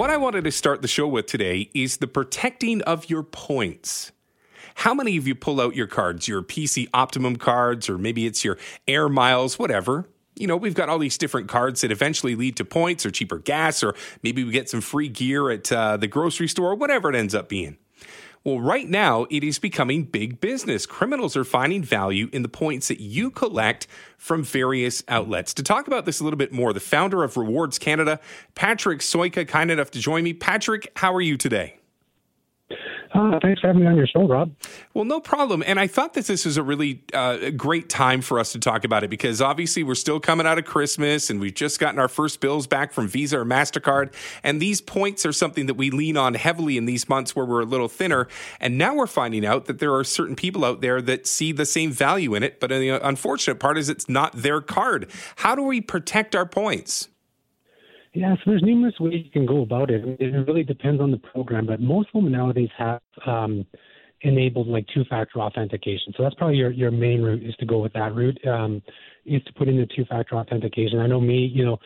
what I wanted to start the show with today is the protecting of your points. How many of you pull out your cards, your PC Optimum cards, or maybe it's your Air Miles, whatever? You know, we've got all these different cards that eventually lead to points or cheaper gas, or maybe we get some free gear at uh, the grocery store, whatever it ends up being. Well, right now, it is becoming big business. Criminals are finding value in the points that you collect from various outlets. To talk about this a little bit more, the founder of Rewards Canada, Patrick Sojka, kind enough to join me. Patrick, how are you today? Uh, thanks for having me on your show, Rob. Well, no problem. And I thought that this was a really uh, great time for us to talk about it because obviously we're still coming out of Christmas and we've just gotten our first bills back from Visa or MasterCard. And these points are something that we lean on heavily in these months where we're a little thinner. And now we're finding out that there are certain people out there that see the same value in it. But the unfortunate part is it's not their card. How do we protect our points? Yeah, so there's numerous ways you can go about it. It really depends on the program, but most of them nowadays have um, enabled like two-factor authentication. So that's probably your, your main route is to go with that route. Um, is to put in the two-factor authentication. I know me, you know,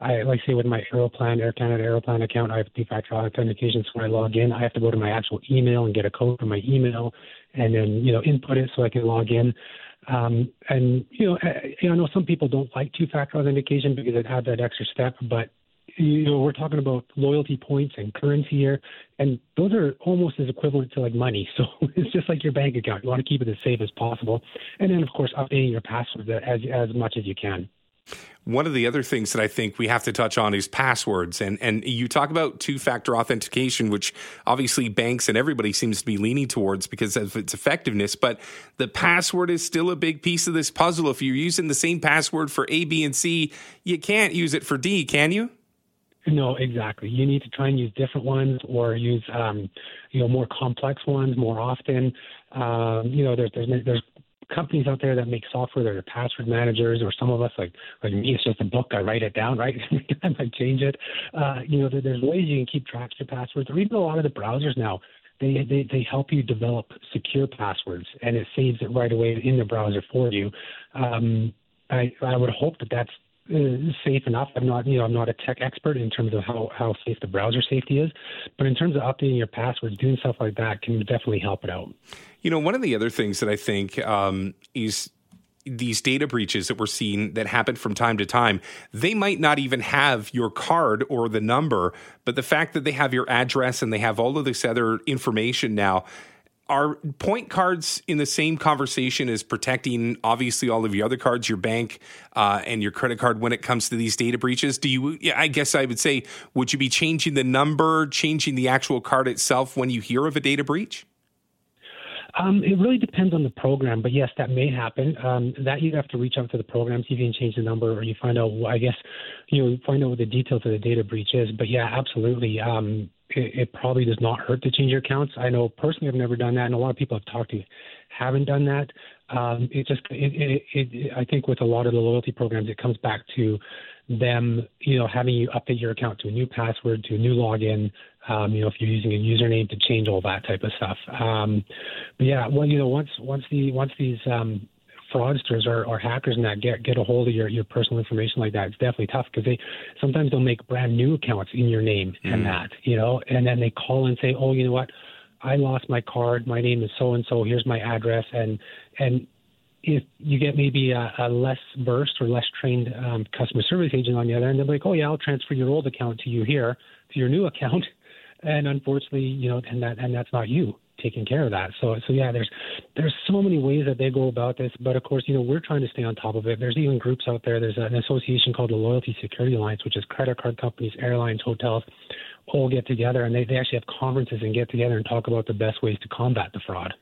I like say with my Aeroplan, Air Canada Aeroplan account, I have two-factor authentication. So when I log in, I have to go to my actual email and get a code from my email, and then you know input it so I can log in. Um, and you know, I, I know some people don't like two-factor authentication because it adds that extra step, but you know, we're talking about loyalty points and currency here, and those are almost as equivalent to like money. So it's just like your bank account. You want to keep it as safe as possible, and then of course updating your passwords as as much as you can. One of the other things that I think we have to touch on is passwords. And, and you talk about two factor authentication, which obviously banks and everybody seems to be leaning towards because of its effectiveness. But the password is still a big piece of this puzzle. If you're using the same password for A, B, and C, you can't use it for D, can you? No, exactly. You need to try and use different ones or use, um, you know, more complex ones more often. Um, you know, there's, there's there's companies out there that make software that are password managers, or some of us like like me, it's just a book. I write it down, right? Every time I change it. Uh, you know, there, there's ways you can keep track of your passwords, or even a lot of the browsers now. They, they, they help you develop secure passwords and it saves it right away in the browser for you. Um, I, I would hope that that's safe enough. I'm not, you know, I'm not a tech expert in terms of how, how safe the browser safety is, but in terms of updating your passwords, doing stuff like that can definitely help it out. You know, one of the other things that I think um, is these data breaches that we're seeing that happen from time to time, they might not even have your card or the number, but the fact that they have your address and they have all of this other information now are point cards in the same conversation as protecting obviously all of your other cards your bank uh, and your credit card when it comes to these data breaches do you i guess i would say would you be changing the number changing the actual card itself when you hear of a data breach um, it really depends on the program, but yes, that may happen. Um, that you have to reach out to the program, see if you can change the number, or you find out. I guess you know find out what the details of the data breach is. But yeah, absolutely. Um, it, it, probably does not hurt to change your accounts. I know personally, I've never done that, and a lot of people I've talked to haven't done that. Um, it just, it, it, I think, with a lot of the loyalty programs, it comes back to them, you know, having you update your account to a new password, to a new login. Um, you know, if you're using a username to change all that type of stuff. Um, but yeah, well, you know, once once the once these um, fraudsters or, or hackers and that get get a hold of your, your personal information like that, it's definitely tough because they sometimes they'll make brand new accounts in your name mm. and that, you know, and then they call and say, oh, you know what, I lost my card, my name is so and so, here's my address, and and if you get maybe a, a less versed or less trained um, customer service agent on the other end, they're like, oh yeah, I'll transfer your old account to you here to your new account, and unfortunately, you know, and that and that's not you taking care of that. So so yeah, there's there's so many ways that they go about this, but of course, you know, we're trying to stay on top of it. There's even groups out there. There's an association called the Loyalty Security Alliance, which is credit card companies, airlines, hotels, all get together and they, they actually have conferences and get together and talk about the best ways to combat the fraud.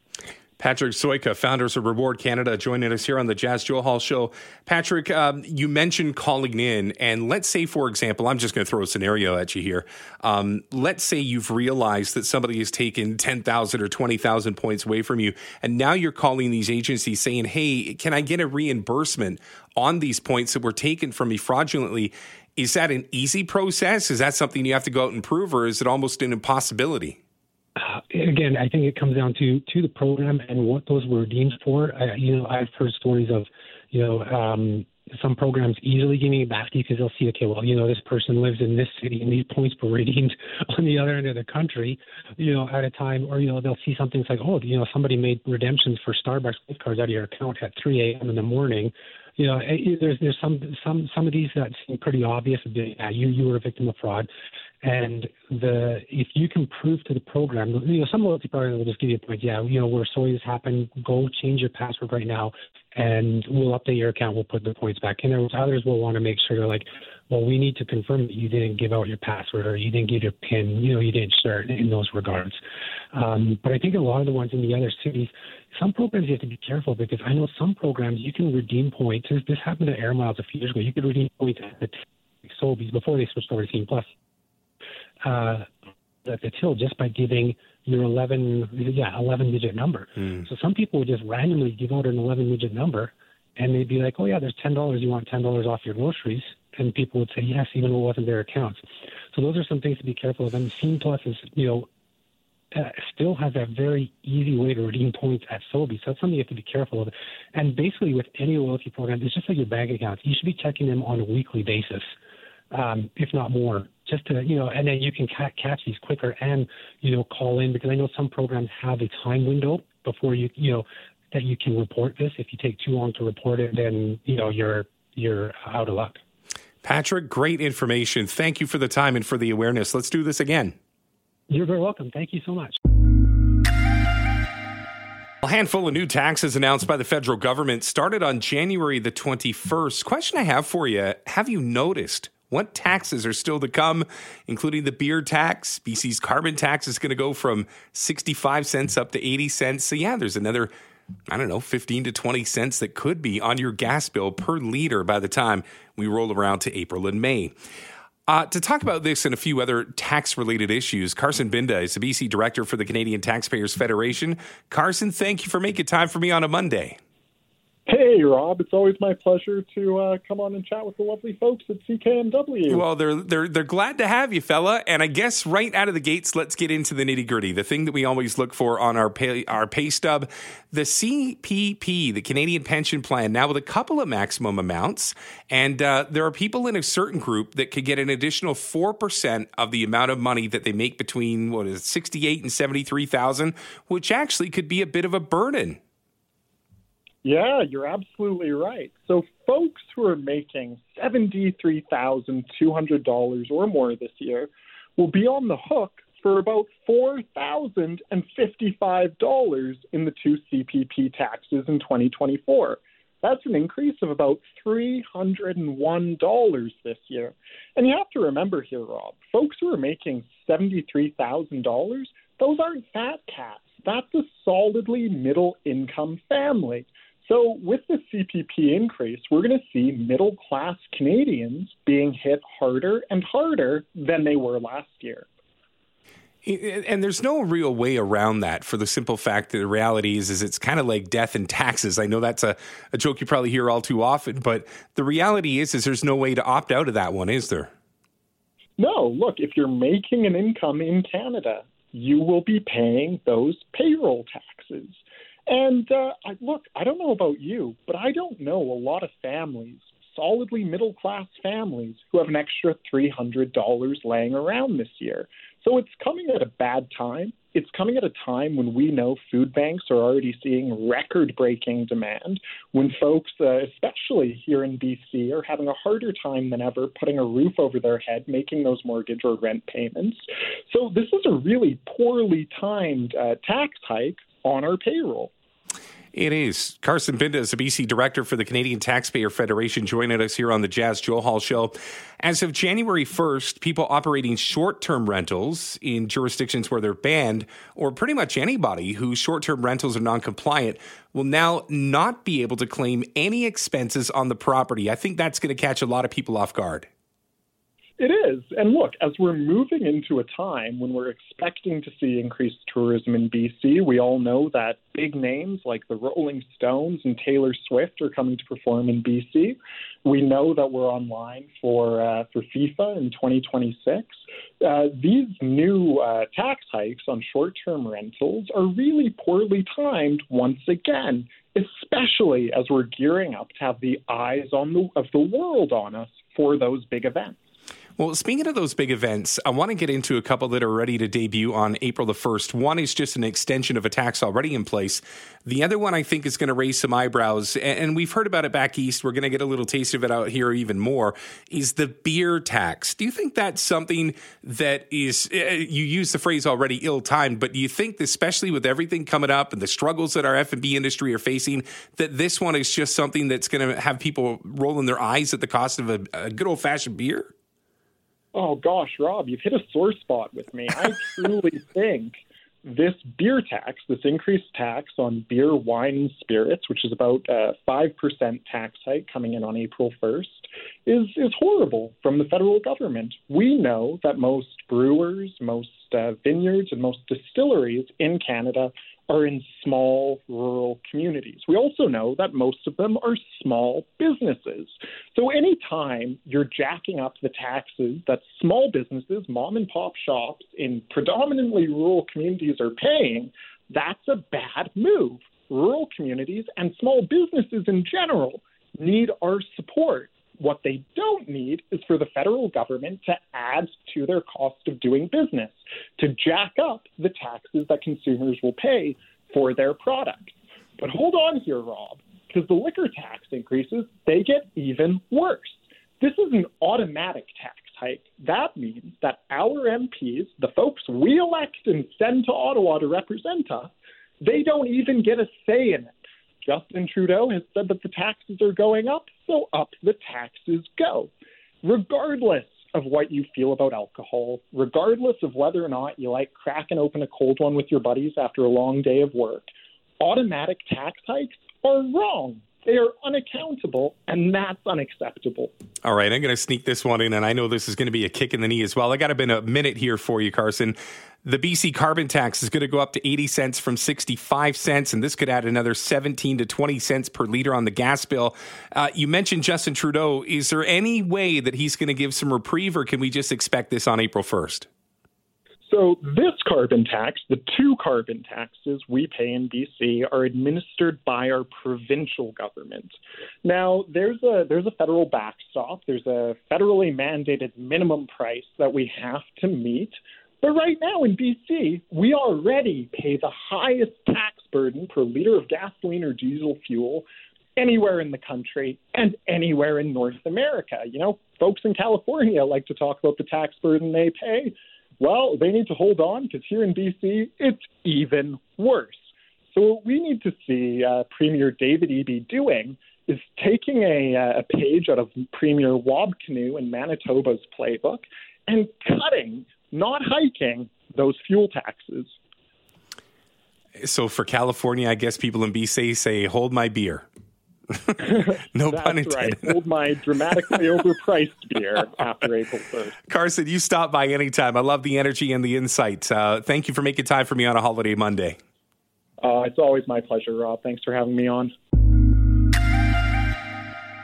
Patrick Sojka, founders of Reward Canada, joining us here on the Jas Johal Show. Patrick, um, you mentioned calling in, and let's say, for example, I'm just going to throw a scenario at you here. Um, let's say you've realized that somebody has taken 10,000 or 20,000 points away from you, and now you're calling these agencies saying, hey, can I get a reimbursement on these points that were taken from me fraudulently? Is that an easy process? Is that something you have to go out and prove, or is it almost an impossibility? Again, I think it comes down to to the program and what those were deemed for. Uh, you know, I've heard stories of, you know, um, some programs easily giving it back because they'll see, okay, well, you know, this person lives in this city and these points were redeemed on the other end of the country, you know, at a time, or, you know, they'll see something like, oh, you know, somebody made redemptions for Starbucks gift cards out of your account at 3 a.m. in the morning. You know, eh, there's there's some some some of these that seem pretty obvious. Yeah, you you were a victim of fraud, and the if you can prove to the program, you know, some loyalty programs will just give you a point. Yeah, you know, we're sorry this happened. Go change your password right now and we'll update your account. We'll put the points back in there. Others will want to make sure they're like, well, we need to confirm that you didn't give out your password or you didn't give your PIN. You know, you didn't share in those regards. Um, but I think a lot of the ones in the other cities, some programs you have to be careful because I know some programs you can redeem points. This happened at Air Miles a few years ago. You could redeem points at the Sobeys before they switched over to Scene Plus. Uh, the till just by giving your 11, yeah, 11 digit number. Mm. So some people would just randomly give out an 11 digit number and they'd be like, oh, yeah, there's $10. You want $10 off your groceries? And people would say yes, even though it wasn't their accounts. So those are some things to be careful of. And Scene Plus is, you know, uh, still has a very easy way to redeem points at Sobeys. So that's something you have to be careful of. And basically, with any loyalty program, it's just like your bank accounts. You should be checking them on a weekly basis, um, if not more just to you know, and then you can ca- catch these quicker and you know call in because I know some programs have a time window before you you know that you can report this. If you take too long to report it, then you know you're you're out of luck. Patrick, great information. Thank you for the time and for the awareness. Let's do this again. You're very welcome. Thank you so much. A handful of new taxes announced by the federal government started on January the 21st. Question I have for you Have you noticed what taxes are still to come, including the beer tax? BC's carbon tax is going to go from 65 cents up to 80 cents. So, yeah, there's another, I don't know, 15 to 20 cents that could be on your gas bill per liter by the time we roll around to April and May. Uh, to talk about this and a few other tax related issues, Carson Binda is the BC director for the Canadian Taxpayers Federation. Carson, thank you for making time for me on a Monday. Hey, Rob, it's always my pleasure to uh, come on and chat with the lovely folks at CKNW. Well, they're they're they're glad to have you, fella. And I guess right out of the gates, let's get into the nitty gritty. The thing that we always look for on our pay our pay stub, the CPP, the Canadian Pension Plan, now with a couple of maximum amounts, and uh, there are people in a certain group that could get an additional four percent of the amount of money that they make between what is sixty eight and seventy three thousand, which actually could be a bit of a burden. Yeah, you're absolutely right. So, folks who are making $73,200 or more this year will be on the hook for about $4,055 in the two CPP taxes in 2024. That's an increase of about $301 this year. And you have to remember here, Rob, folks who are making $73,000, those aren't fat cats. That's a solidly middle income family. So, with the CPP increase, we're going to see middle class Canadians being hit harder and harder than they were last year. And there's no real way around that for the simple fact that the reality is, is it's kind of like death and taxes. I know that's a, a joke you probably hear all too often, but the reality is, is there's no way to opt out of that one, is there? No. Look, if you're making an income in Canada, you will be paying those payroll taxes. And uh, I, look, I don't know about you, but I don't know a lot of families, solidly middle class families, who have an extra $300 laying around this year. So it's coming at a bad time. It's coming at a time when we know food banks are already seeing record breaking demand, when folks, uh, especially here in BC, are having a harder time than ever putting a roof over their head, making those mortgage or rent payments. So this is a really poorly timed uh, tax hike on our payroll. It is. Carson Binda is the BC director for the Canadian Taxpayer Federation, joining us here on the Jas Johal Show. As of January 1st, people operating short term rentals in jurisdictions where they're banned, or pretty much anybody whose short term rentals are non compliant, will now not be able to claim any expenses on the property. I think that's going to catch a lot of people off guard. It is. And look, as we're moving into a time when we're expecting to see increased tourism in BC, we all know that big names like the Rolling Stones and Taylor Swift are coming to perform in BC. We know that we're online for uh, for FIFA in 2026. Uh, these new uh, tax hikes on short-term rentals are really poorly timed once again, especially as we're gearing up to have the eyes on the of the world on us for those big events. Well, speaking of those big events, I want to get into a couple that are ready to debut on April the 1st. One is just an extension of a tax already in place. The other one I think is going to raise some eyebrows, and we've heard about it back east. We're going to get a little taste of it out here even more. Is the beer tax? Do you think that's something that is, eh, you use the phrase already ill timed, but do you think, especially with everything coming up and the struggles that our F&B industry are facing, that this one is just something that's going to have people rolling their eyes at the cost of a, a good old fashioned beer? Oh gosh, Rob, you've hit a sore spot with me. I truly think this beer tax, this increased tax on beer, wine, and spirits, which is about a five percent tax hike coming in on April first, is is horrible from the federal government. We know that most brewers, most uh, vineyards, and most distilleries in Canada are in small rural communities. We also know that most of them are small businesses. So anytime you're jacking up the taxes that small businesses, mom and pop shops in predominantly rural communities are paying, that's a bad move. Rural communities and small businesses in general need our support. What they don't need is for the federal government to add to their cost of doing business, to jack up the taxes that consumers will pay for their product. But hold on here, Rob, because the liquor tax increases, they get even worse. This is an automatic tax hike. That means that our MPs, the folks we elect and send to Ottawa to represent us, they don't even get a say in it. Justin Trudeau has said that the taxes are going up, so up the taxes go. Regardless of what you feel about alcohol, regardless of whether or not you like cracking open a cold one with your buddies after a long day of work, automatic tax hikes are wrong. They are unaccountable, and that's unacceptable. All right, I'm going to sneak this one in, and I know this is going to be a kick in the knee as well. I got to about a minute here for you, Carson. The BC carbon tax is going to go up to 80 cents from 65 cents, and this could add another 17 to 20 cents per liter on the gas bill. Uh, you mentioned Justin Trudeau. Is there any way that he's going to give some reprieve, or can we just expect this on April 1st? So, this carbon tax, the two carbon taxes we pay in BC, are administered by our provincial government. Now, there's a there's a federal backstop. There's a federally mandated minimum price that we have to meet. But right now in BC, we already pay the highest tax burden per liter of gasoline or diesel fuel anywhere in the country and anywhere in North America. You know, folks in California like to talk about the tax burden they pay. Well, they need to hold on because here in BC, it's even worse. So, what we need to see uh, Premier David Eby doing is taking a, uh, a page out of Premier Wab Kinew in Manitoba's playbook and cutting, not hiking, those fuel taxes. So, for California, I guess people in BC say, hold my beer. no That's pun intended. Right. Hold my dramatically overpriced beer after April 1st. Carson, you stop by anytime. I love the energy and the insight. Uh, thank you for making time for me on a holiday Monday. Uh, it's always my pleasure, Rob. Thanks for having me on.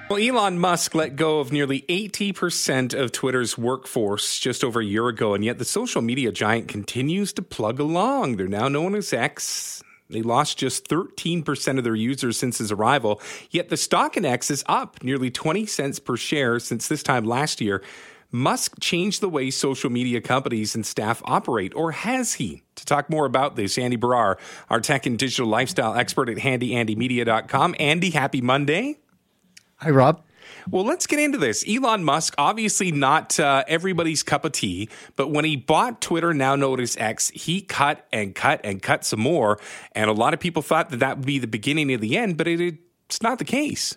Well, Elon Musk let go of nearly 80% of Twitter's workforce just over a year ago, and yet the social media giant continues to plug along. They're now known as X. They lost just 13% of their users since his arrival, yet the stock in X is up nearly 20 cents per share since this time last year. Musk changed the way social media companies and staff operate, or has he? To talk more about this, Andy Baryer, our tech and digital lifestyle expert at handyandymedia.com. Andy, happy Monday. Hi, Rob. Well, let's get into this. Elon Musk, obviously not uh, everybody's cup of tea, but when he bought Twitter, now known as X, he cut and cut and cut some more. And a lot of people thought that that would be the beginning of the end, but it, it's not the case.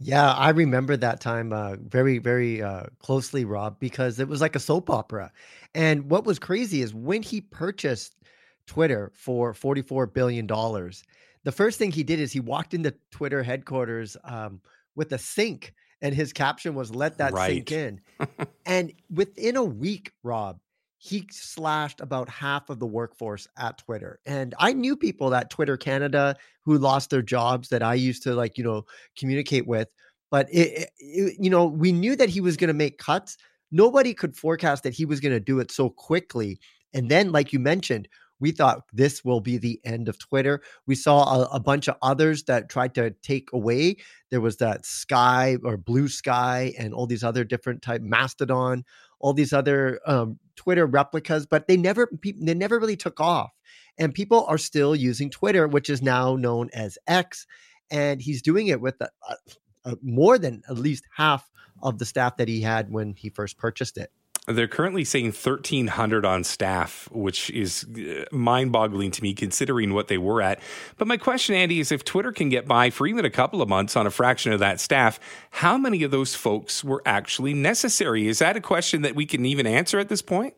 Yeah, I remember that time uh, very, very uh, closely, Rob, because it was like a soap opera. And what was crazy is when he purchased Twitter for $44 billion, the first thing he did is he walked into Twitter headquarters um, with a sink and his caption was "Let that Right. sink in." and within a week, Rob, he slashed about half of the workforce at Twitter. And I knew people at Twitter Canada who lost their jobs that I used to like, you know, communicate with. But it, it- it- you know, we knew that he was going to make cuts. Nobody could forecast that he was going to do it so quickly. And then, like you mentioned, we thought this will be the end of Twitter. We saw a, a bunch of others that tried to take away. There was that Sky or Blue Sky and all these other different type Mastodon, all these other um, Twitter replicas, but they never they never really took off. And people are still using Twitter, which is now known as X, and he's doing it with a, a, more than at least half of the staff that he had when he first purchased it. They're currently saying 1,300 on staff, which is mind boggling to me considering what they were at. But my question, Andy, is if Twitter can get by for even a couple of months on a fraction of that staff, how many of those folks were actually necessary? Is that a question that we can even answer at this point?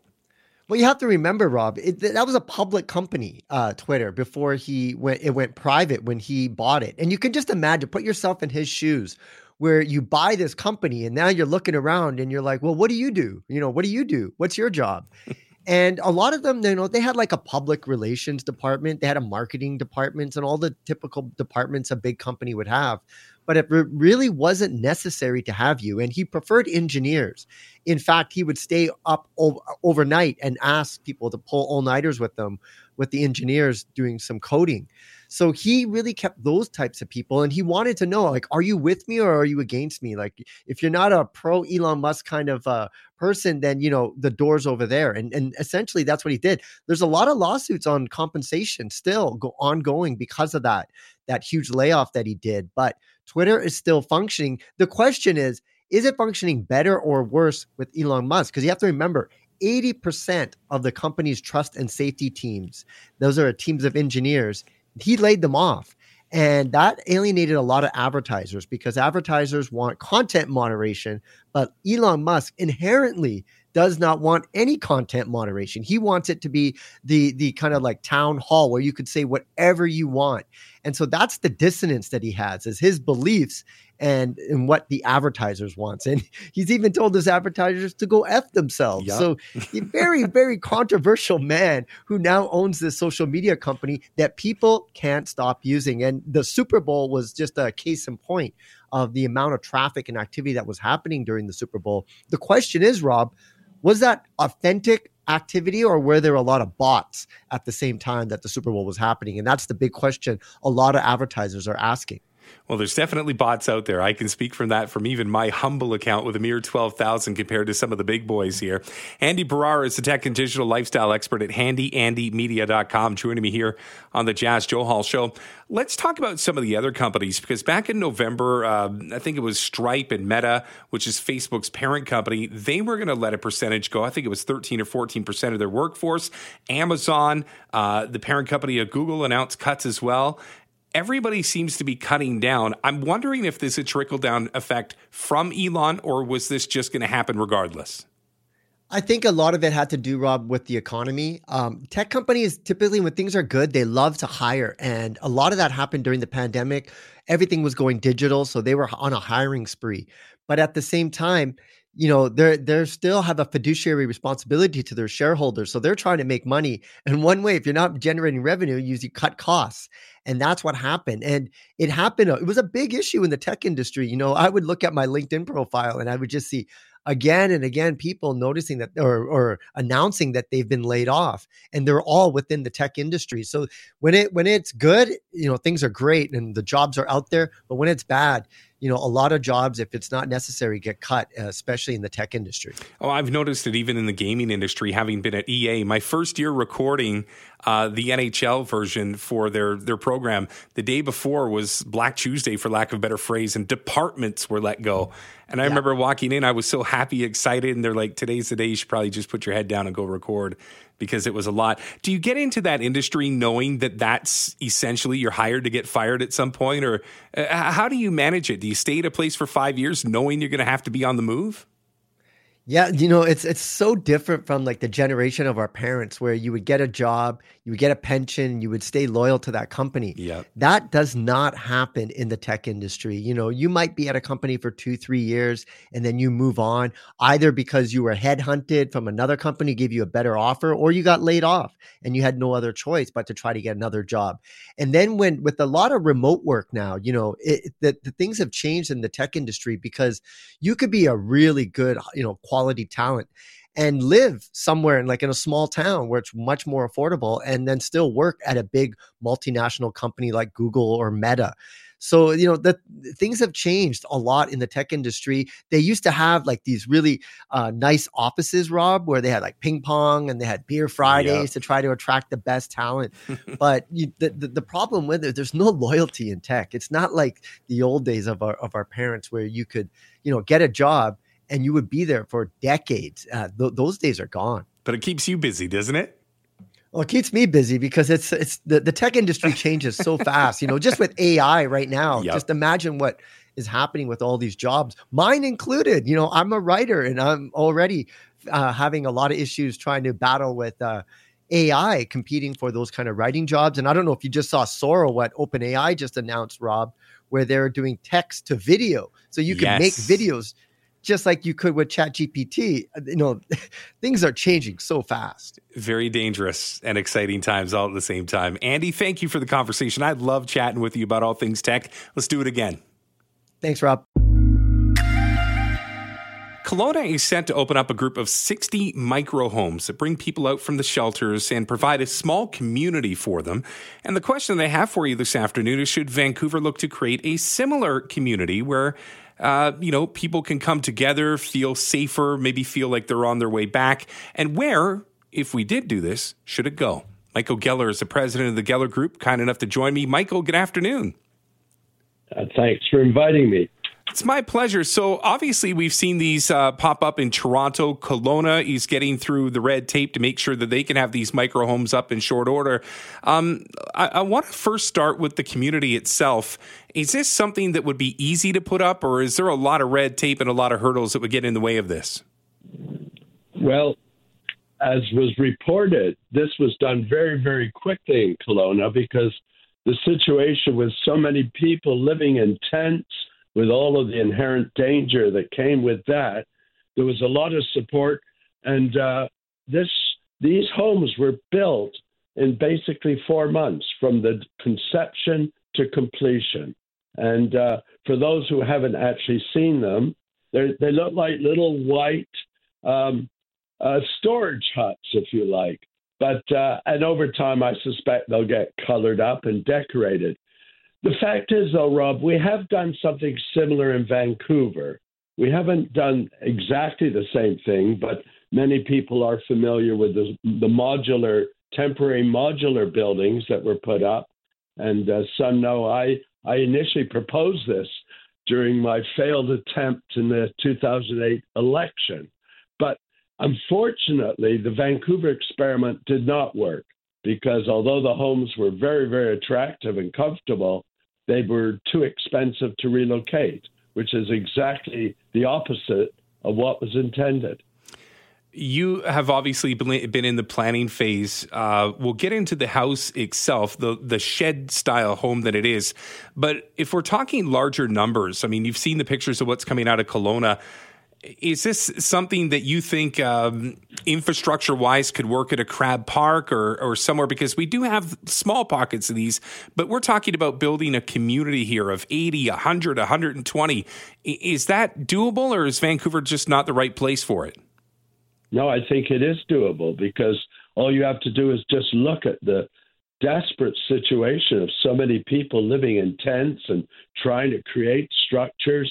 Well, you have to remember, Rob, it, that was a public company, uh, Twitter, before he went. It went private when he bought it, and you can just imagine, put yourself in his shoes, where you buy this company, and now you're looking around, and you're like, "Well, what do you do? You know, what do you do? What's your job?" and a lot of them, you know, they had like a public relations department, they had a marketing department, and all the typical departments a big company would have. But it re- really wasn't necessary to have you, and he preferred engineers. In fact, he would stay up o- overnight and ask people to pull all nighters with them, with the engineers doing some coding. So he really kept those types of people, and he wanted to know, like, are you with me or are you against me? Like, if you're not a pro Elon Musk kind of uh, person, then you know the door's over there. And and essentially, that's what he did. There's a lot of lawsuits on compensation still go ongoing because of that that huge layoff that he did. But Twitter is still functioning. The question is, is it functioning better or worse with Elon Musk? Because you have to remember, 80% of the company's trust and safety teams, those are teams of engineers, he laid them off. And that alienated a lot of advertisers because advertisers want content moderation, but Elon Musk inherently does not want any content moderation. He wants it to be the the kind of like town hall where you could say whatever you want. And so that's the dissonance that he has is his beliefs and, and what the advertisers wants. And he's even told his advertisers to go F themselves. Yep. So a very, very controversial man who now owns this social media company that people can't stop using. And the Super Bowl was just a case in point of the amount of traffic and activity that was happening during the Super Bowl. The question is, Rob, was that authentic activity or were there a lot of bots at the same time that the Super Bowl was happening? And that's the big question a lot of advertisers are asking. Well, there's definitely bots out there. I can speak from that from even my humble account with a mere 12,000 compared to some of the big boys here. Andy Baryer is the tech and digital lifestyle expert at handyandymedia.com, joining me here on the Jas Johal Show. Let's talk about some of the other companies because back in November, uh, I think it was Stripe and Meta, which is Facebook's parent company, they were going to let a percentage go. I think it was 13 or 14% of their workforce. Amazon, uh, the parent company of Google, announced cuts as well everybody seems to be cutting down. I'm wondering if this is a trickle down effect from Elon or was this just going to happen regardless? I think a lot of it had to do, Rob, with the economy. Um, tech companies typically, when things are good, they love to hire. And a lot of that happened during the pandemic. Everything was going digital. So they were on a hiring spree. But at the same time, you know they're they still have a fiduciary responsibility to their shareholders so they're trying to make money. And one way if you're not generating revenue you you cut costs and that's what happened. And it happened uh, it was a big issue in the tech industry you know i would look at my linkedin profile and i would just see again and again people noticing that or, or announcing that they've been laid off and they're all within the tech industry so when it when it's good you know things are great and the jobs are out there but when it's bad you know, a lot of jobs, if it's not necessary, get cut, especially in the tech industry. Oh, I've noticed it even in the gaming industry, having been at EA. My first year recording uh, the NHL version for their their program, the day before was Black Tuesday, for lack of a better phrase, and departments were let go. And I yeah. remember walking in, I was so happy, excited, and they're like, "Today's the day. You should probably just put your head down and go record." Because it was a lot. Do you get into that industry knowing that that's essentially you're hired to get fired at some point, or uh, how do you manage it? Do you stay at a place for five years knowing you're going to have to be on the move? Yeah, you know, it's it's so different from like the generation of our parents where you would get a job, you would get a pension, you would stay loyal to that company. Yeah. That does not happen in the tech industry. You know, you might be at a company for 2-3 years and then you move on either because you were headhunted from another company gave you a better offer or you got laid off and you had no other choice but to try to get another job. And then when with a lot of remote work now, you know, it, the, the things have changed in the tech industry because you could be a really good, you know, quality talent and live somewhere in like in a small town where it's much more affordable and then still work at a big multinational company like Google or Meta. So, you know, the things have changed a lot in the tech industry. They used to have like these really uh, nice offices, Rob, where they had like ping pong and they had beer Fridays to try to attract the best talent. but you, the, the, the problem with it, there's no loyalty in tech. It's not like the old days of our of our parents where you could, you know, get a job and you would be there for decades. Uh, th- those days are gone. But it keeps you busy, doesn't it? Well, it keeps me busy because it's it's the, the tech industry changes so fast. You know, just with AI right now, yep. just imagine what is happening with all these jobs, mine included. You know, I'm a writer and I'm already uh, having a lot of issues trying to battle with uh, AI competing for those kind of writing jobs. And I don't know if you just saw Sora, what OpenAI just announced, Rob, where they're doing text to video, so you can yes. make videos just like you could with ChatGPT. Uh, you know, things are changing so fast. Very dangerous and exciting times all at the same time. Andy, thank you for the conversation. I love chatting with you about all things tech. Let's do it again. Thanks, Rob. Kelowna is set to open up a group of 60 micro homes that bring people out from the shelters and provide a small community for them. And the question I have for you this afternoon is should Vancouver look to create a similar community where uh, you know, people can come together, feel safer, maybe feel like they're on their way back. And where, if we did do this, should it go? Michael Geller is the president of the Geller Group, kind enough to join me. Michael, good afternoon. Uh, thanks for inviting me. It's my pleasure. So obviously, we've seen these uh, pop up in Toronto. Kelowna is getting through the red tape to make sure that they can have these micro homes up in short order. Um, I, I want to first start with the community itself. Is this something that would be easy to put up, or is there a lot of red tape and a lot of hurdles that would get in the way of this? Well, as was reported, this was done very, very quickly in Kelowna because the situation with so many people living in tents with all of the inherent danger that came with that, there was a lot of support, and uh, this these homes were built in basically four months from the conception to completion. And uh, for those who haven't actually seen them, they look like little white um, uh, storage huts, if you like. But uh, and over time, I suspect they'll get colored up and decorated. The fact is, though, Rob, we have done something similar in Vancouver. We haven't done exactly the same thing, but many people are familiar with the, the modular, temporary modular buildings that were put up. And uh, some know I, I initially proposed this during my failed attempt in the 2008 election. But unfortunately, the Vancouver experiment did not work because although the homes were very, very attractive and comfortable, they were too expensive to relocate, which is exactly the opposite of what was intended. You have obviously been in the planning phase. Uh, we'll get into the house itself, the the shed style home that it is. But if we're talking larger numbers, I mean, you've seen the pictures of what's coming out of Kelowna is this something that you think um, infrastructure wise could work at a crab park or, or somewhere? Because we do have small pockets of these but we're talking about building a community here of 80 100 120 is that doable or is vancouver just not the right place for it? No i think it is doable because all you have to do is just look at the desperate situation of so many people living in tents and trying to create structures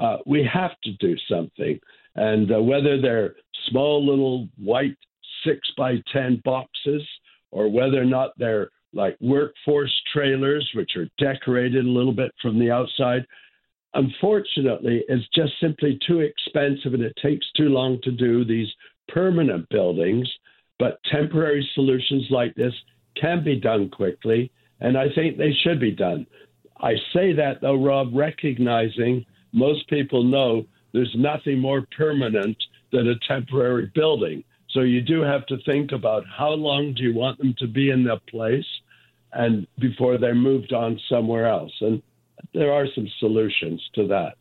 uh, we have to do something. And uh, whether they're small little white six by 10 boxes or whether or not they're like workforce trailers, which are decorated a little bit from the outside, unfortunately, it's just simply too expensive and it takes too long to do these permanent buildings. But temporary solutions like this can be done quickly, and I think they should be done. I say that, though, Rob, recognizing most people know there's nothing more permanent than a temporary building. So you do have to think about how long do you want them to be in that place and before they're moved on somewhere else. And there are some solutions to that.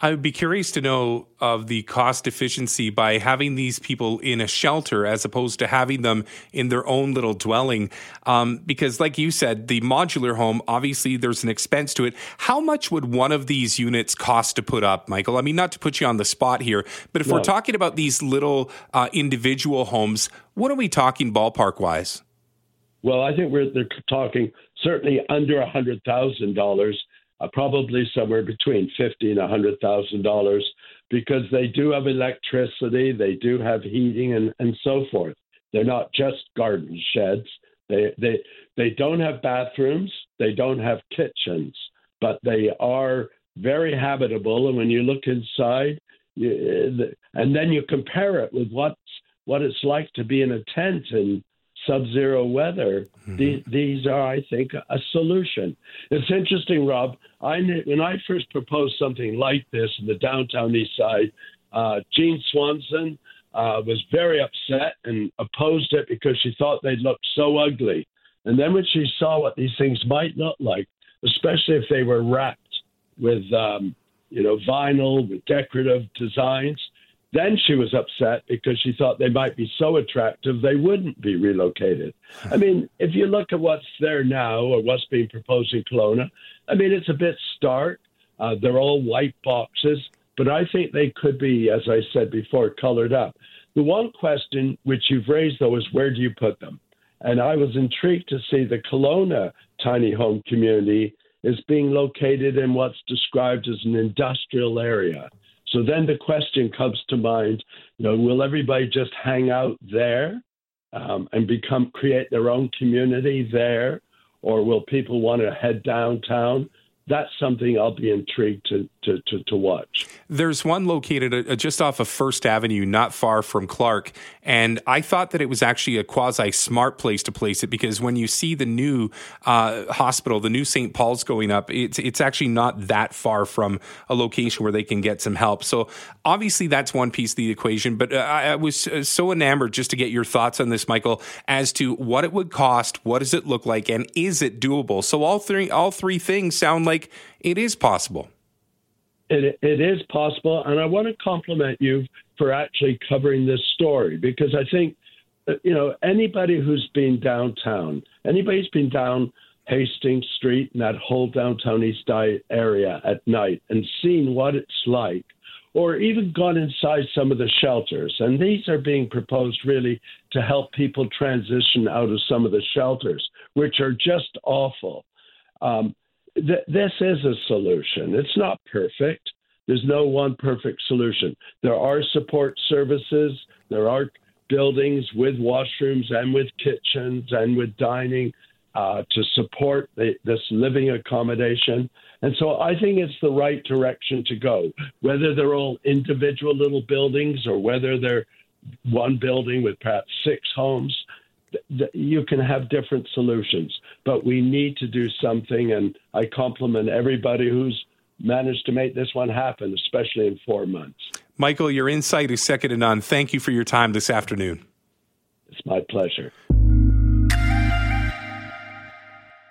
I would be curious to know of the cost efficiency by having these people in a shelter as opposed to having them in their own little dwelling. Um, because, like you said, the modular home, obviously there's an expense to it. How much would one of these units cost to put up, Michael? I mean, not to put you on the spot here, but if no. we're talking about these little uh, individual homes, what are we talking ballpark wise? Well, I think we're they're talking certainly under a hundred thousand dollars uh, probably somewhere between fifty and a hundred thousand dollars, because they do have electricity, they do have heating, and and so forth. They're not just garden sheds. They they they don't have bathrooms. They don't have kitchens, but they are very habitable. And when you look inside, you, and then you compare it with what's what it's like to be in a tent and sub-zero weather, mm-hmm. these, these are, I think, a solution. It's interesting, Rob. I when I first proposed something like this in the downtown East Side, uh, Jean Swanson uh, was very upset and opposed it because she thought they'd look so ugly. And then when she saw what these things might look like, especially if they were wrapped with, um, you know, vinyl with decorative designs, then she was upset because she thought they might be so attractive they wouldn't be relocated. I mean, if you look at what's there now or what's being proposed in Kelowna, I mean, it's a bit stark. Uh, they're all white boxes, but I think they could be, as I said before, colored up. The one question which you've raised, though, is where do you put them? And I was intrigued to see the Kelowna tiny home community is being located in what's described as an industrial area. So then the question comes to mind, you know, will everybody just hang out there um, and become create their own community there, or will people want to head downtown? that's something I'll be intrigued to, to, to, to watch. There's one located uh, just off of First Avenue, not far from Clark. And I thought that it was actually a quasi smart place to place it because when you see the new uh, hospital, the new St. Paul's going up, it's, it's actually not that far from a location where they can get some help. So obviously, that's one piece of the equation. But uh, I, I was uh, so enamored just to get your thoughts on this, Michael, as to what it would cost, what does it look like, and is it doable? So all three, all three things sound like like it is possible. It, it is possible. And I want to compliment you for actually covering this story because I think, uh, you know, anybody who's been downtown, anybody who's been down Hastings Street and that whole downtown East area at night and seen what it's like, or even gone inside some of the shelters. And these are being proposed really to help people transition out of some of the shelters, which are just awful. Um, th- this is a solution. It's not perfect. There's no one perfect solution. There are support services. There are buildings with washrooms and with kitchens and with dining uh, to support the, this living accommodation. And so I think it's the right direction to go. Whether they're all individual little buildings or whether they're one building with perhaps six homes, you can have different solutions, but we need to do something. And I compliment everybody who's managed to make this one happen, especially in four months. Michael, your insight is second to none. Thank you for your time this afternoon. It's my pleasure.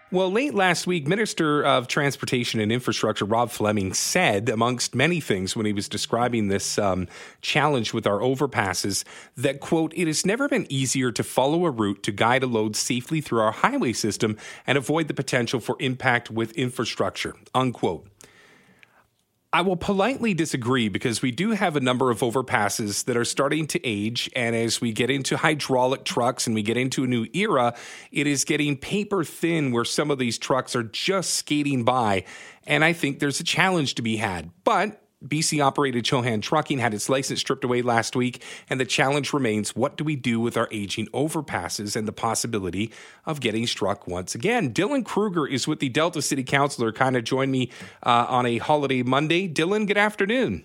Well, late last week, Minister of Transportation and Infrastructure Rob Fleming said, amongst many things, when he was describing this um, challenge with our overpasses, that, quote, it has never been easier to follow a route to guide a load safely through our highway system and avoid the potential for impact with infrastructure, unquote. I will politely disagree because we do have a number of overpasses that are starting to age. And as we get into hydraulic trucks and we get into a new era, it is getting paper thin where some of these trucks are just skating by. And I think there's a challenge to be had. But BC operated Chohan Trucking had its license stripped away last week, and the challenge remains what do we do with our aging overpasses and the possibility of getting struck once again? Dylan Kruger is with the Delta City Councilor, kind of joined me uh, on a holiday Monday. Dylan, good afternoon.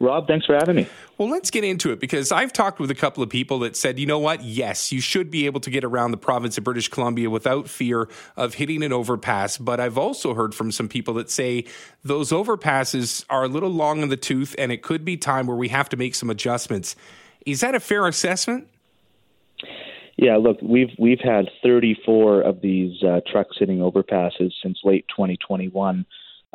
Rob, thanks for having me. Well, let's get into it because I've talked with a couple of people that said, you know what? Yes, you should be able to get around the province of British Columbia without fear of hitting an overpass. But I've also heard from some people that say those overpasses are a little long in the tooth and it could be time where we have to make some adjustments. Is that a fair assessment? Yeah, look, we've we've had 34 of these uh, trucks hitting overpasses since late 2021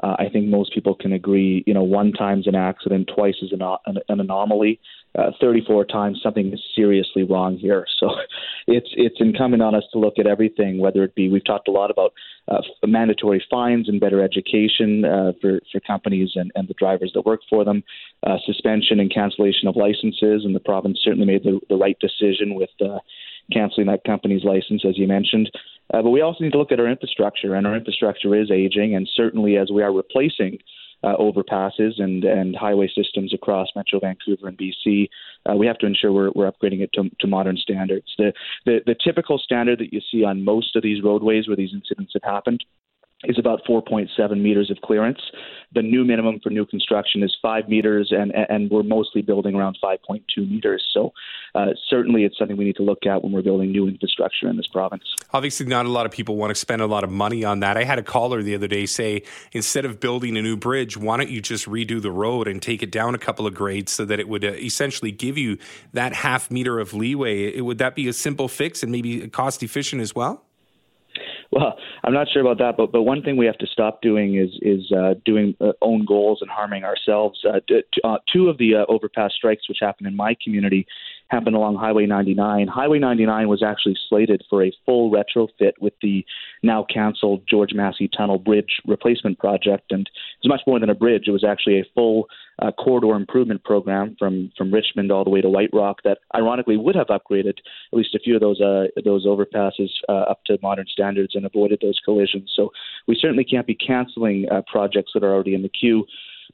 uh, I think most people can agree, you know, one time's an accident, twice is an, an, an anomaly, uh, 34 times something is seriously wrong here. So it's it's incumbent on us to look at everything, whether it be we've talked a lot about uh, mandatory fines and better education uh, for for companies and, and the drivers that work for them, uh, suspension and cancellation of licenses, and the province certainly made the, the right decision with uh, canceling that company's license, as you mentioned. Uh, but we also need to look at our infrastructure, and our infrastructure is aging, and certainly as we are replacing uh, overpasses and, and highway systems across Metro Vancouver and BC, uh, we have to ensure we're, we're upgrading it to, to modern standards. The, the, the typical standard that you see on most of these roadways where these incidents have happened is about 4.7 meters of clearance. The new minimum for new construction is five meters, and and we're mostly building around 5.2 meters. So uh, certainly, it's something we need to look at when we're building new infrastructure in this province. Obviously, not a lot of people want to spend a lot of money on that. I had a caller the other day say, instead of building a new bridge, why don't you just redo the road and take it down a couple of grades so that it would uh, essentially give you that half meter of leeway? It, would that be a simple fix and maybe cost efficient as well? Well, I'm not sure about that, but but one thing we have to stop doing is is uh, doing uh, own goals and harming ourselves. Uh, t- uh, two of the uh, overpass strikes, which happened in my community, happened along Highway 99. Highway 99 was actually slated for a full retrofit with the now canceled George Massey Tunnel Bridge replacement project, and it's much more than a bridge. It was actually a full uh, corridor improvement program from from Richmond all the way to White Rock that ironically would have upgraded at least a few of those uh, those overpasses uh, up to modern standards and avoided those collisions. So we certainly can't be canceling uh, projects that are already in the queue.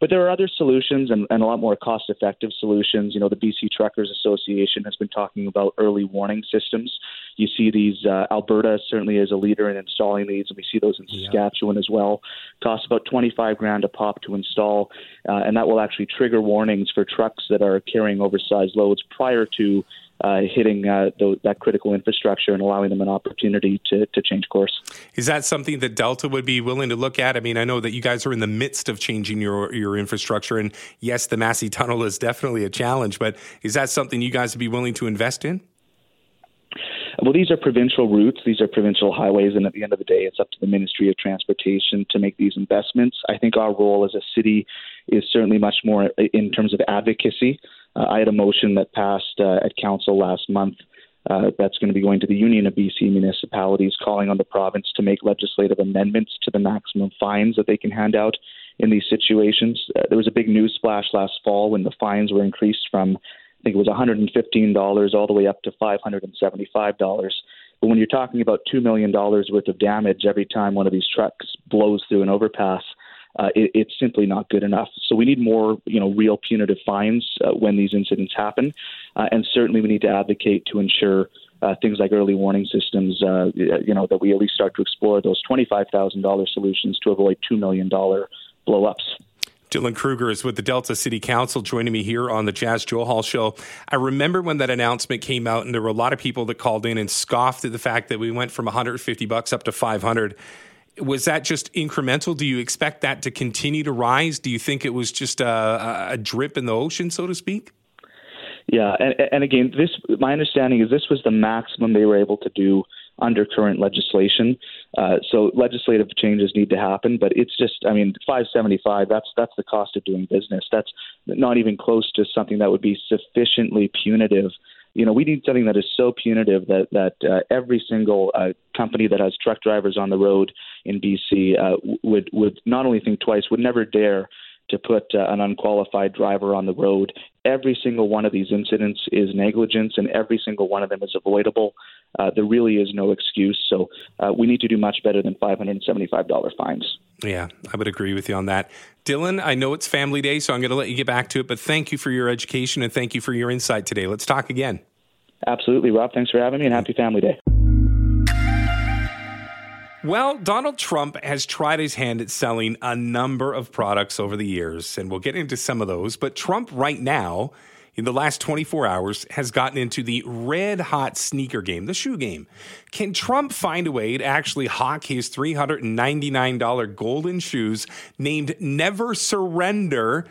But there are other solutions and, and a lot more cost effective solutions. You know, the BC Truckers Association has been talking about early warning systems. You see these, uh, Alberta certainly is a leader in installing these, and we see those in Saskatchewan yeah. as well. Costs about 25 grand a pop to install, uh, and that will actually trigger warnings for trucks that are carrying oversized loads prior to uh, hitting uh, the, that critical infrastructure and allowing them an opportunity to, to change course. Is that something that Delta would be willing to look at? I mean, I know that you guys are in the midst of changing your, your infrastructure, and yes, the Massey Tunnel is definitely a challenge, but is that something you guys would be willing to invest in? Well, these are provincial routes, these are provincial highways, and at the end of the day, it's up to the Ministry of Transportation to make these investments. I think our role as a city is certainly much more in terms of advocacy. Uh, I had a motion that passed uh, at council last month uh, that's going to be going to the Union of BC Municipalities, calling on the province to make legislative amendments to the maximum fines that they can hand out in these situations. Uh, there was a big news splash last fall when the fines were increased from, I think it was $115 all the way up to $575. But when you're talking about $2 million worth of damage every time one of these trucks blows through an overpass, uh, it, it's simply not good enough. So we need more, you know, real punitive fines uh, when these incidents happen, uh, and certainly we need to advocate to ensure. Uh, things like early warning systems, uh, you know, that we at least start to explore those twenty-five thousand dollars solutions to avoid two million dollar blow-ups. Dylan Kruger is with the Delta City Council joining me here on the Jas Johal Show. I remember when that announcement came out, and there were a lot of people that called in and scoffed at the fact that we went from 150 bucks up to 500 was that just incremental? Do you expect that to continue to rise? Do you think it was just a, a drip in the ocean, so to speak? Yeah, and, and again, this my understanding is this was the maximum they were able to do under current legislation. Uh, so legislative changes need to happen, but it's just, I mean, 575. That's that's the cost of doing business. That's not even close to something that would be sufficiently punitive you know, we need something that is so punitive that that uh, every single uh, company that has truck drivers on the road in BC uh, would would not only think twice, would never dare to put uh, an unqualified driver on the road. Every single one of these incidents is negligence, and every single one of them is avoidable. Uh, there really is no excuse. So uh, we need to do much better than $575 fines. Yeah, I would agree with you on that. Dylan, I know it's family day, so I'm going to let you get back to it, but thank you for your education and thank you for your insight today. Let's talk again. Absolutely, Rob. Thanks for having me and happy family day. Well, Donald Trump has tried his hand at selling a number of products over the years, and we'll get into some of those. But Trump, right now, in the last 24 hours, has gotten into the red hot sneaker game, the shoe game. Can Trump find a way to actually hawk his $399 golden shoes named Never Surrender?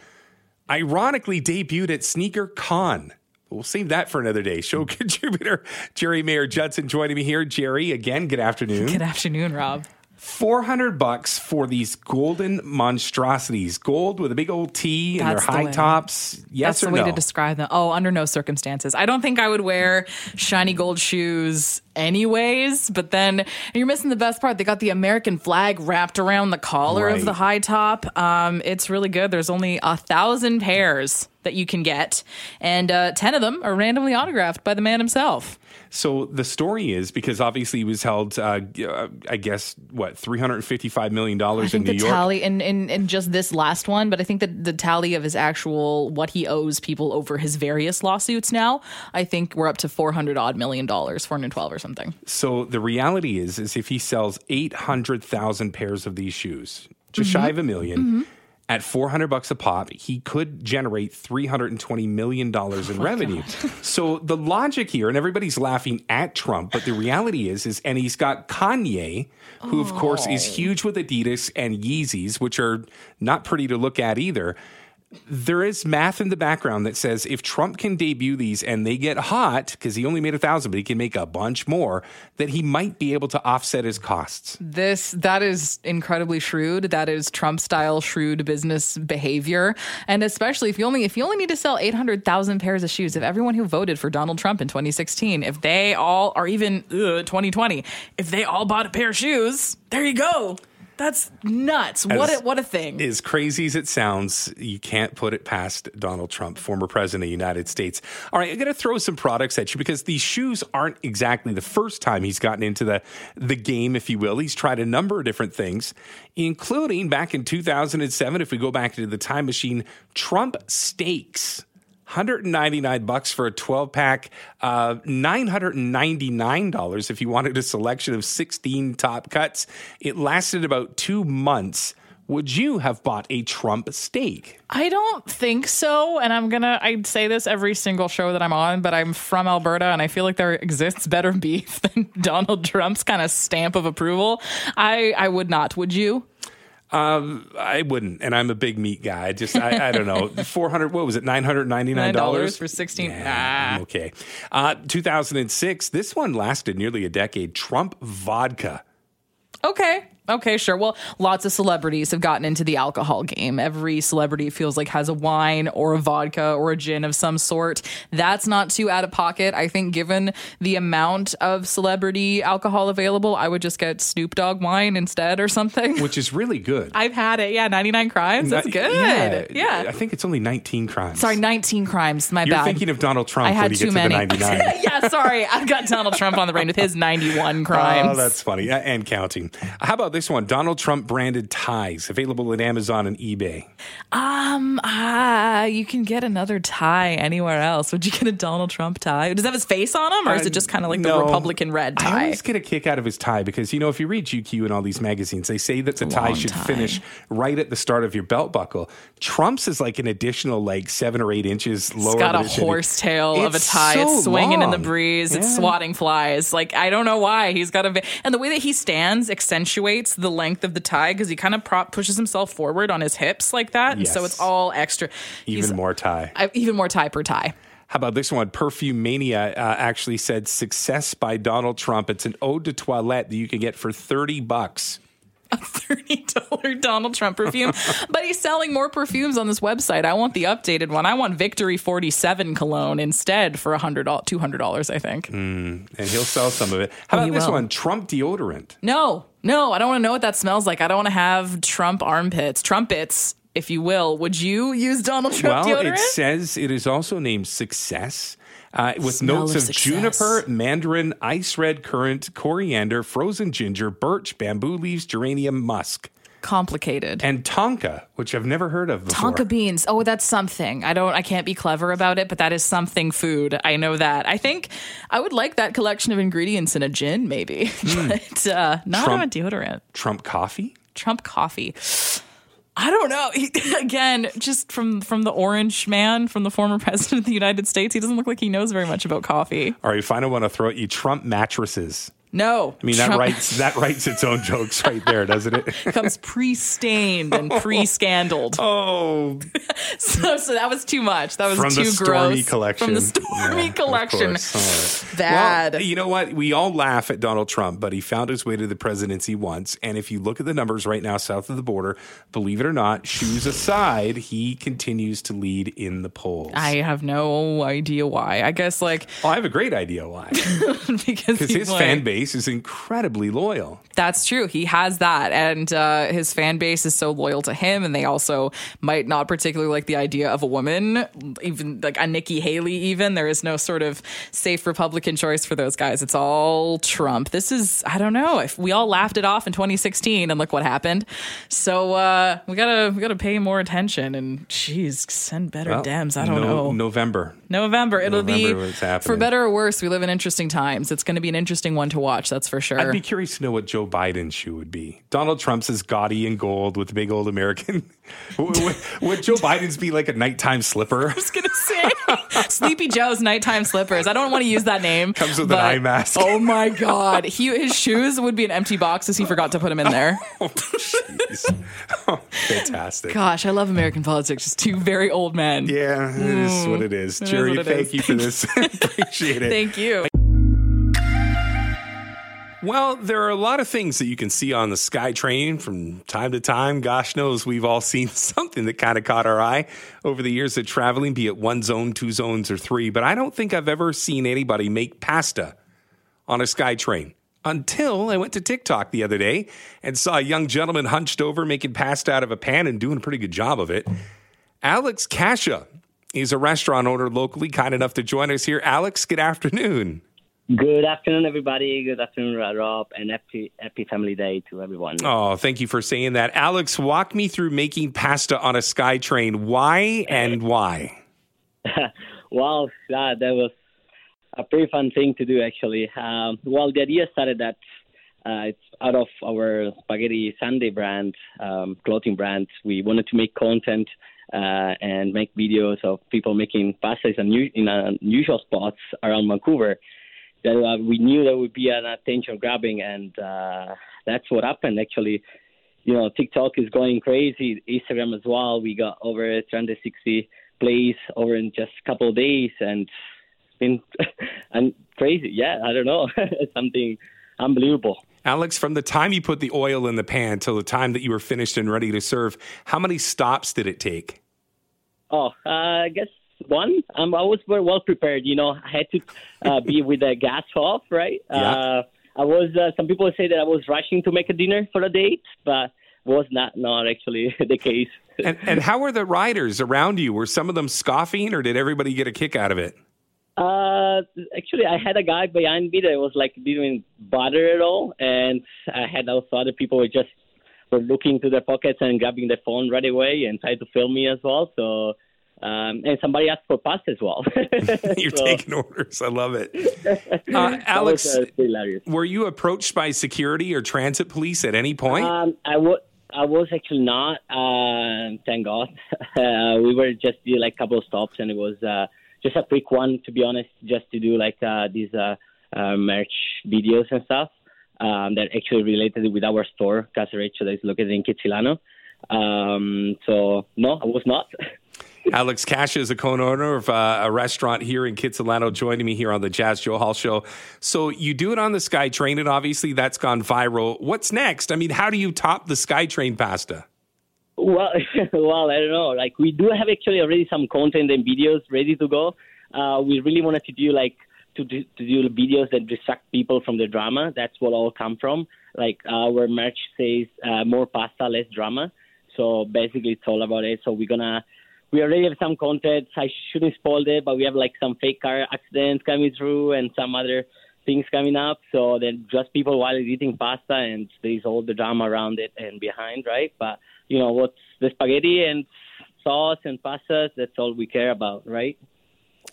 Ironically, debuted at Sneaker Con. We'll save that for another day. Show contributor Geri Mayer Judson joining me here. Geri, again, good afternoon. Good afternoon, Rob. 400 bucks for these golden monstrosities. Gold with a big old T and That's their high way. tops. Yes That's or the way to describe them. Oh, under no circumstances. I don't think I would wear shiny gold shoes anyways, but then you're missing the best part. They got the American flag wrapped around the collar Right. of the high top. Um, it's really good. There's only a thousand pairs that you can get, and uh, 10 of them are randomly autographed by the man himself. So the story is because obviously he was held, uh, uh, I guess, what, $355 million in think New the York? tally in, in, in just this last one, but I think that the tally of his actual what he owes people over his various lawsuits now, I think we're up to four hundred odd million dollars, four hundred twelve or something. So the reality is, is if he sells 800,000 pairs of these shoes, just Mm-hmm. shy of a 1000000 at 400 bucks a pop, he could generate 320 million dollars Oh in revenue. so the logic here, and everybody's laughing at Trump, but the reality is, is and he's got Kanye, who of course is Oh. huge with Adidas and Yeezys, which are not pretty to look at either. There is math in the background that says if Trump can debut these and they get hot, because he only made a thousand, but he can make a bunch more, that he might be able to offset his costs. This that is incredibly shrewd. That is Trump style shrewd business behavior, and especially if you only if you only need to sell eight hundred thousand pairs of shoes. If everyone who voted for Donald Trump in 2016, if they all or even 2020, if they all bought a pair of shoes, there you go. That's nuts. what a, what a thing. As crazy as it sounds, you can't put it past Donald Trump, former president of the United States. All right, I'm going to throw some products at you because these shoes aren't exactly the first time he's gotten into the the game, if you will. He's tried a number of different things, including back in 2007. If we go back into the time machine, Trump Steaks. 199 bucks for a 12 pack, uh, $999 if you wanted a selection of 16 top cuts. It lasted about two months. Would you have bought a Trump steak? I don't think so. And I'm going to, I'd say this every single show that I'm on, but I'm from Alberta and I feel like there exists better beef than Donald Trump's kind of stamp of approval. I, I would not. Would you? I wouldn't, and I'm a big meat guy. I just, I, I don't know, 400, what was it, $999? $9 for 16. Yeah, I'm okay. Uh, 2006, this one lasted nearly a decade. Trump vodka. Okay. Okay, sure. Well, lots of celebrities have gotten into the alcohol game. Every celebrity feels like has a wine or a vodka or a gin of some sort. That's not too out of pocket. I think given the amount of celebrity alcohol available, I would just get Snoop Dogg wine instead or something. Which is really good. I've had it. Yeah, 99 crimes. That's good. Yeah. I think it's only 19 crimes. Sorry, 19 crimes. My bad. You're thinking of Donald Trump I had too to many. the 99. yeah, sorry. I've got Donald Trump on the brain with his 91 crimes. Oh, that's funny. And counting. How about this one? Donald Trump branded ties available at Amazon and eBay. Um, ah, you can get another tie anywhere else. Would you get a Donald Trump tie? Does it have his face on him, or is Uh, it just kind of like no. the Republican red tie? I always get a kick out of his tie because, you know, if you read GQ and all these magazines, they say that the tie should tie. finish right at the start of your belt buckle. Trump's is like an additional like seven or eight inches lower. It's got a it should be. horsetail of a tie. so it's swinging in the long. breeze. It's swatting flies. Like I don't know why he's got a and the way that he stands accentuates the length of the tie because he kind of prop pushes himself forward on his hips like that, and so it's all extra. Even He's- more tie. I, even more tie per tie. How about this one? Perfumania uh, actually said success by Donald Trump. It's an eau de toilette that you can get for 30 bucks. Thirty dollar Donald Trump perfume, but he's selling more perfumes on this website. I want the updated one. I want Victory forty seven cologne instead for a hundred two hundred dollars. I think. Hmm, and he'll sell some of it. How Oh, about this will. one? Trump deodorant. No, no, I don't want to know what that smells like. I don't want to have Trump armpits, trumpets, if you will. Would you use Donald Trump Well, deodorant? it says it is also named Success. Uh, with Smell notes of of, juniper, mandarin, ice red currant, coriander, frozen ginger, birch, bamboo leaves, geranium, musk. complicated. And tonka, which I've never heard of before. Tonka beans. Oh, that's something. I don't I can't be clever about it, but that is something food. I know that. I think I would like that collection of ingredients in a gin, maybe. but uh, not Trump- on a deodorant. Trump coffee? Trump coffee. I don't know. He, again, just from from the orange man, from the former president of the United States, he doesn't look like he knows very much about coffee. All right. I want to throw at you Trump mattresses. No, I mean, that writes that writes its own jokes right there, doesn't it? comes pre-stained and pre-scandaled. Oh, So, so that was too much. That was from too the Stormy gross. collection. From the Stormy Yeah, collection. right. Bad. Well, you know what? We all laugh at Donald Trump, but he found his way to the presidency once. And if you look at the numbers right now south of the border, believe it or not, shoes aside, he continues to lead in the polls. I have no idea why. I guess like oh, I have a great idea why. because Because his like- fan base is incredibly loyal. That's true. He has that, and uh, his fan base is so loyal to him, and they also might not particularly like the idea of a woman, even like a Nikki Haley. Even there is no sort of safe Republican choice for those guys. It's all Trump. This is I don't know if we all laughed it off in 2016, and look what happened. So uh, we gotta we gotta pay more attention, and geez, send better Well, Dems. I don't no- know. November. November. It'll November be for better or worse. We live in interesting times. It's going to be an interesting one to watch. That's for sure. I'd be curious to know what Joe Biden's shoe would be. Donald Trump's is gaudy and gold with the big old American. would, would- Joe Biden's be like a nighttime slipper? I was gonna say Sleepy Joe's nighttime slippers. I don't want to use that name. Comes with an eye mask. Oh my god, he his shoes would be an empty box as he forgot to put them in there. Oh. Oh, fantastic. Gosh, I love American politics. Just two very old men. Yeah, it is mm, what it is. It is Geri, it thank is. you for this. Appreciate it. Thank you. Well, there are a lot of things that you can see on the SkyTrain from time to time. Gosh knows we've all seen something that kind of caught our eye over the years of traveling, be it one zone, two zones, or three. But I don't think I've ever seen anybody make pasta on a SkyTrain until I went to TikTok the other day and saw a young gentleman hunched over making pasta out of a pan and doing a pretty good job of it. Alex Cascia is a restaurant owner locally, kind enough to join us here. Alex, good afternoon. Good afternoon, everybody. Good afternoon, Rob, and happy happy Family Day to everyone. Oh, thank you for saying that. Alex, walk me through making pasta on a SkyTrain. Why and why? well, uh, that was a pretty fun thing to do, actually. Um, well, the idea started that uh, it's out of our Spaghetti Sunday brand, um, clothing brand. We wanted to make content uh, and make videos of people making pastas in, in unusual spots around Vancouver. That uh, we knew that would be an attention grabbing, and uh, that's what happened. Actually, you know, TikTok is going crazy. Instagram as well. We got over 360 plays over in just a couple of days, and it's been and crazy. Yeah, I don't know, something unbelievable. Alex, from the time you put the oil in the pan till the time that you were finished and ready to serve, how many stops did it take? Oh, uh, I guess one. I was very well prepared. You know, I had to uh, be with the gas off, right? Yeah. Uh, I was. Uh, some people say that I was rushing to make a dinner for a date, but was not not actually the case. And, and how were the riders around you? Were some of them scoffing or did everybody get a kick out of it? Uh, actually, I had a guy behind me that was like didn't bother at all, and I had also other people who just were looking to their pockets and grabbing their phone right away and tried to film me as well. So, um, and somebody asked for pass as well. You're So, taking orders. I love it. Uh, Alex, was, uh, were you approached by security or transit police at any point? Um, I wa- I was actually not. Uh, thank God. Uh, we were just do like a couple of stops, and it was uh, just a quick one, to be honest, just to do like uh, these uh, uh, merch videos and stuff um, that actually related with our store, Casereccio, that is located in Kitsilano. Um, so no, I was not. Alex Cascia is a co-owner of uh, a restaurant here in Kitsilano, joining me here on the Jas Johal Show. So you do it on the SkyTrain, and obviously that's gone viral. What's next? I mean, how do you top the SkyTrain pasta? Well, well, I don't know. Like we do have actually already some content and videos ready to go. Uh, we really wanted to do like to do, to do videos that distract people from the drama. That's what all come from. Like our merch says, uh, more pasta, less drama. So basically, it's all about it. So we're gonna. We already have some content. I shouldn't spoil it, but we have like some fake car accidents coming through and some other things coming up. So then just people while eating pasta, and there's all the drama around it and behind, right? But you know what's the spaghetti and sauce and pastas. That's all we care about, right?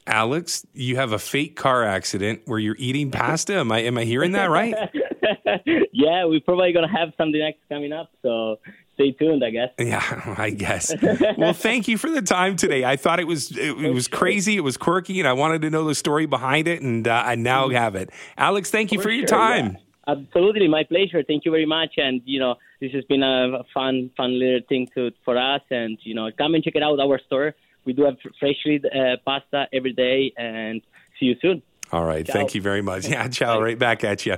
Alex, you have a fake car accident where you're eating pasta. Am I am I hearing that right? yeah, we're probably gonna have something next coming up. So stay tuned, I guess. Yeah, I guess. well, thank you for the time today. I thought it was it, it was crazy, it was quirky, and I wanted to know the story behind it, and uh, I now have it. Alex, thank you for, for your sure, time. Yeah. Absolutely, my pleasure. Thank you very much. And you know, this has been a fun, fun little thing to for us. And you know, come and check it out our store. We do have freshly uh, pasta every day. And see you soon. All right. Ciao. Thank you very much. Yeah. Ciao. Right back at you.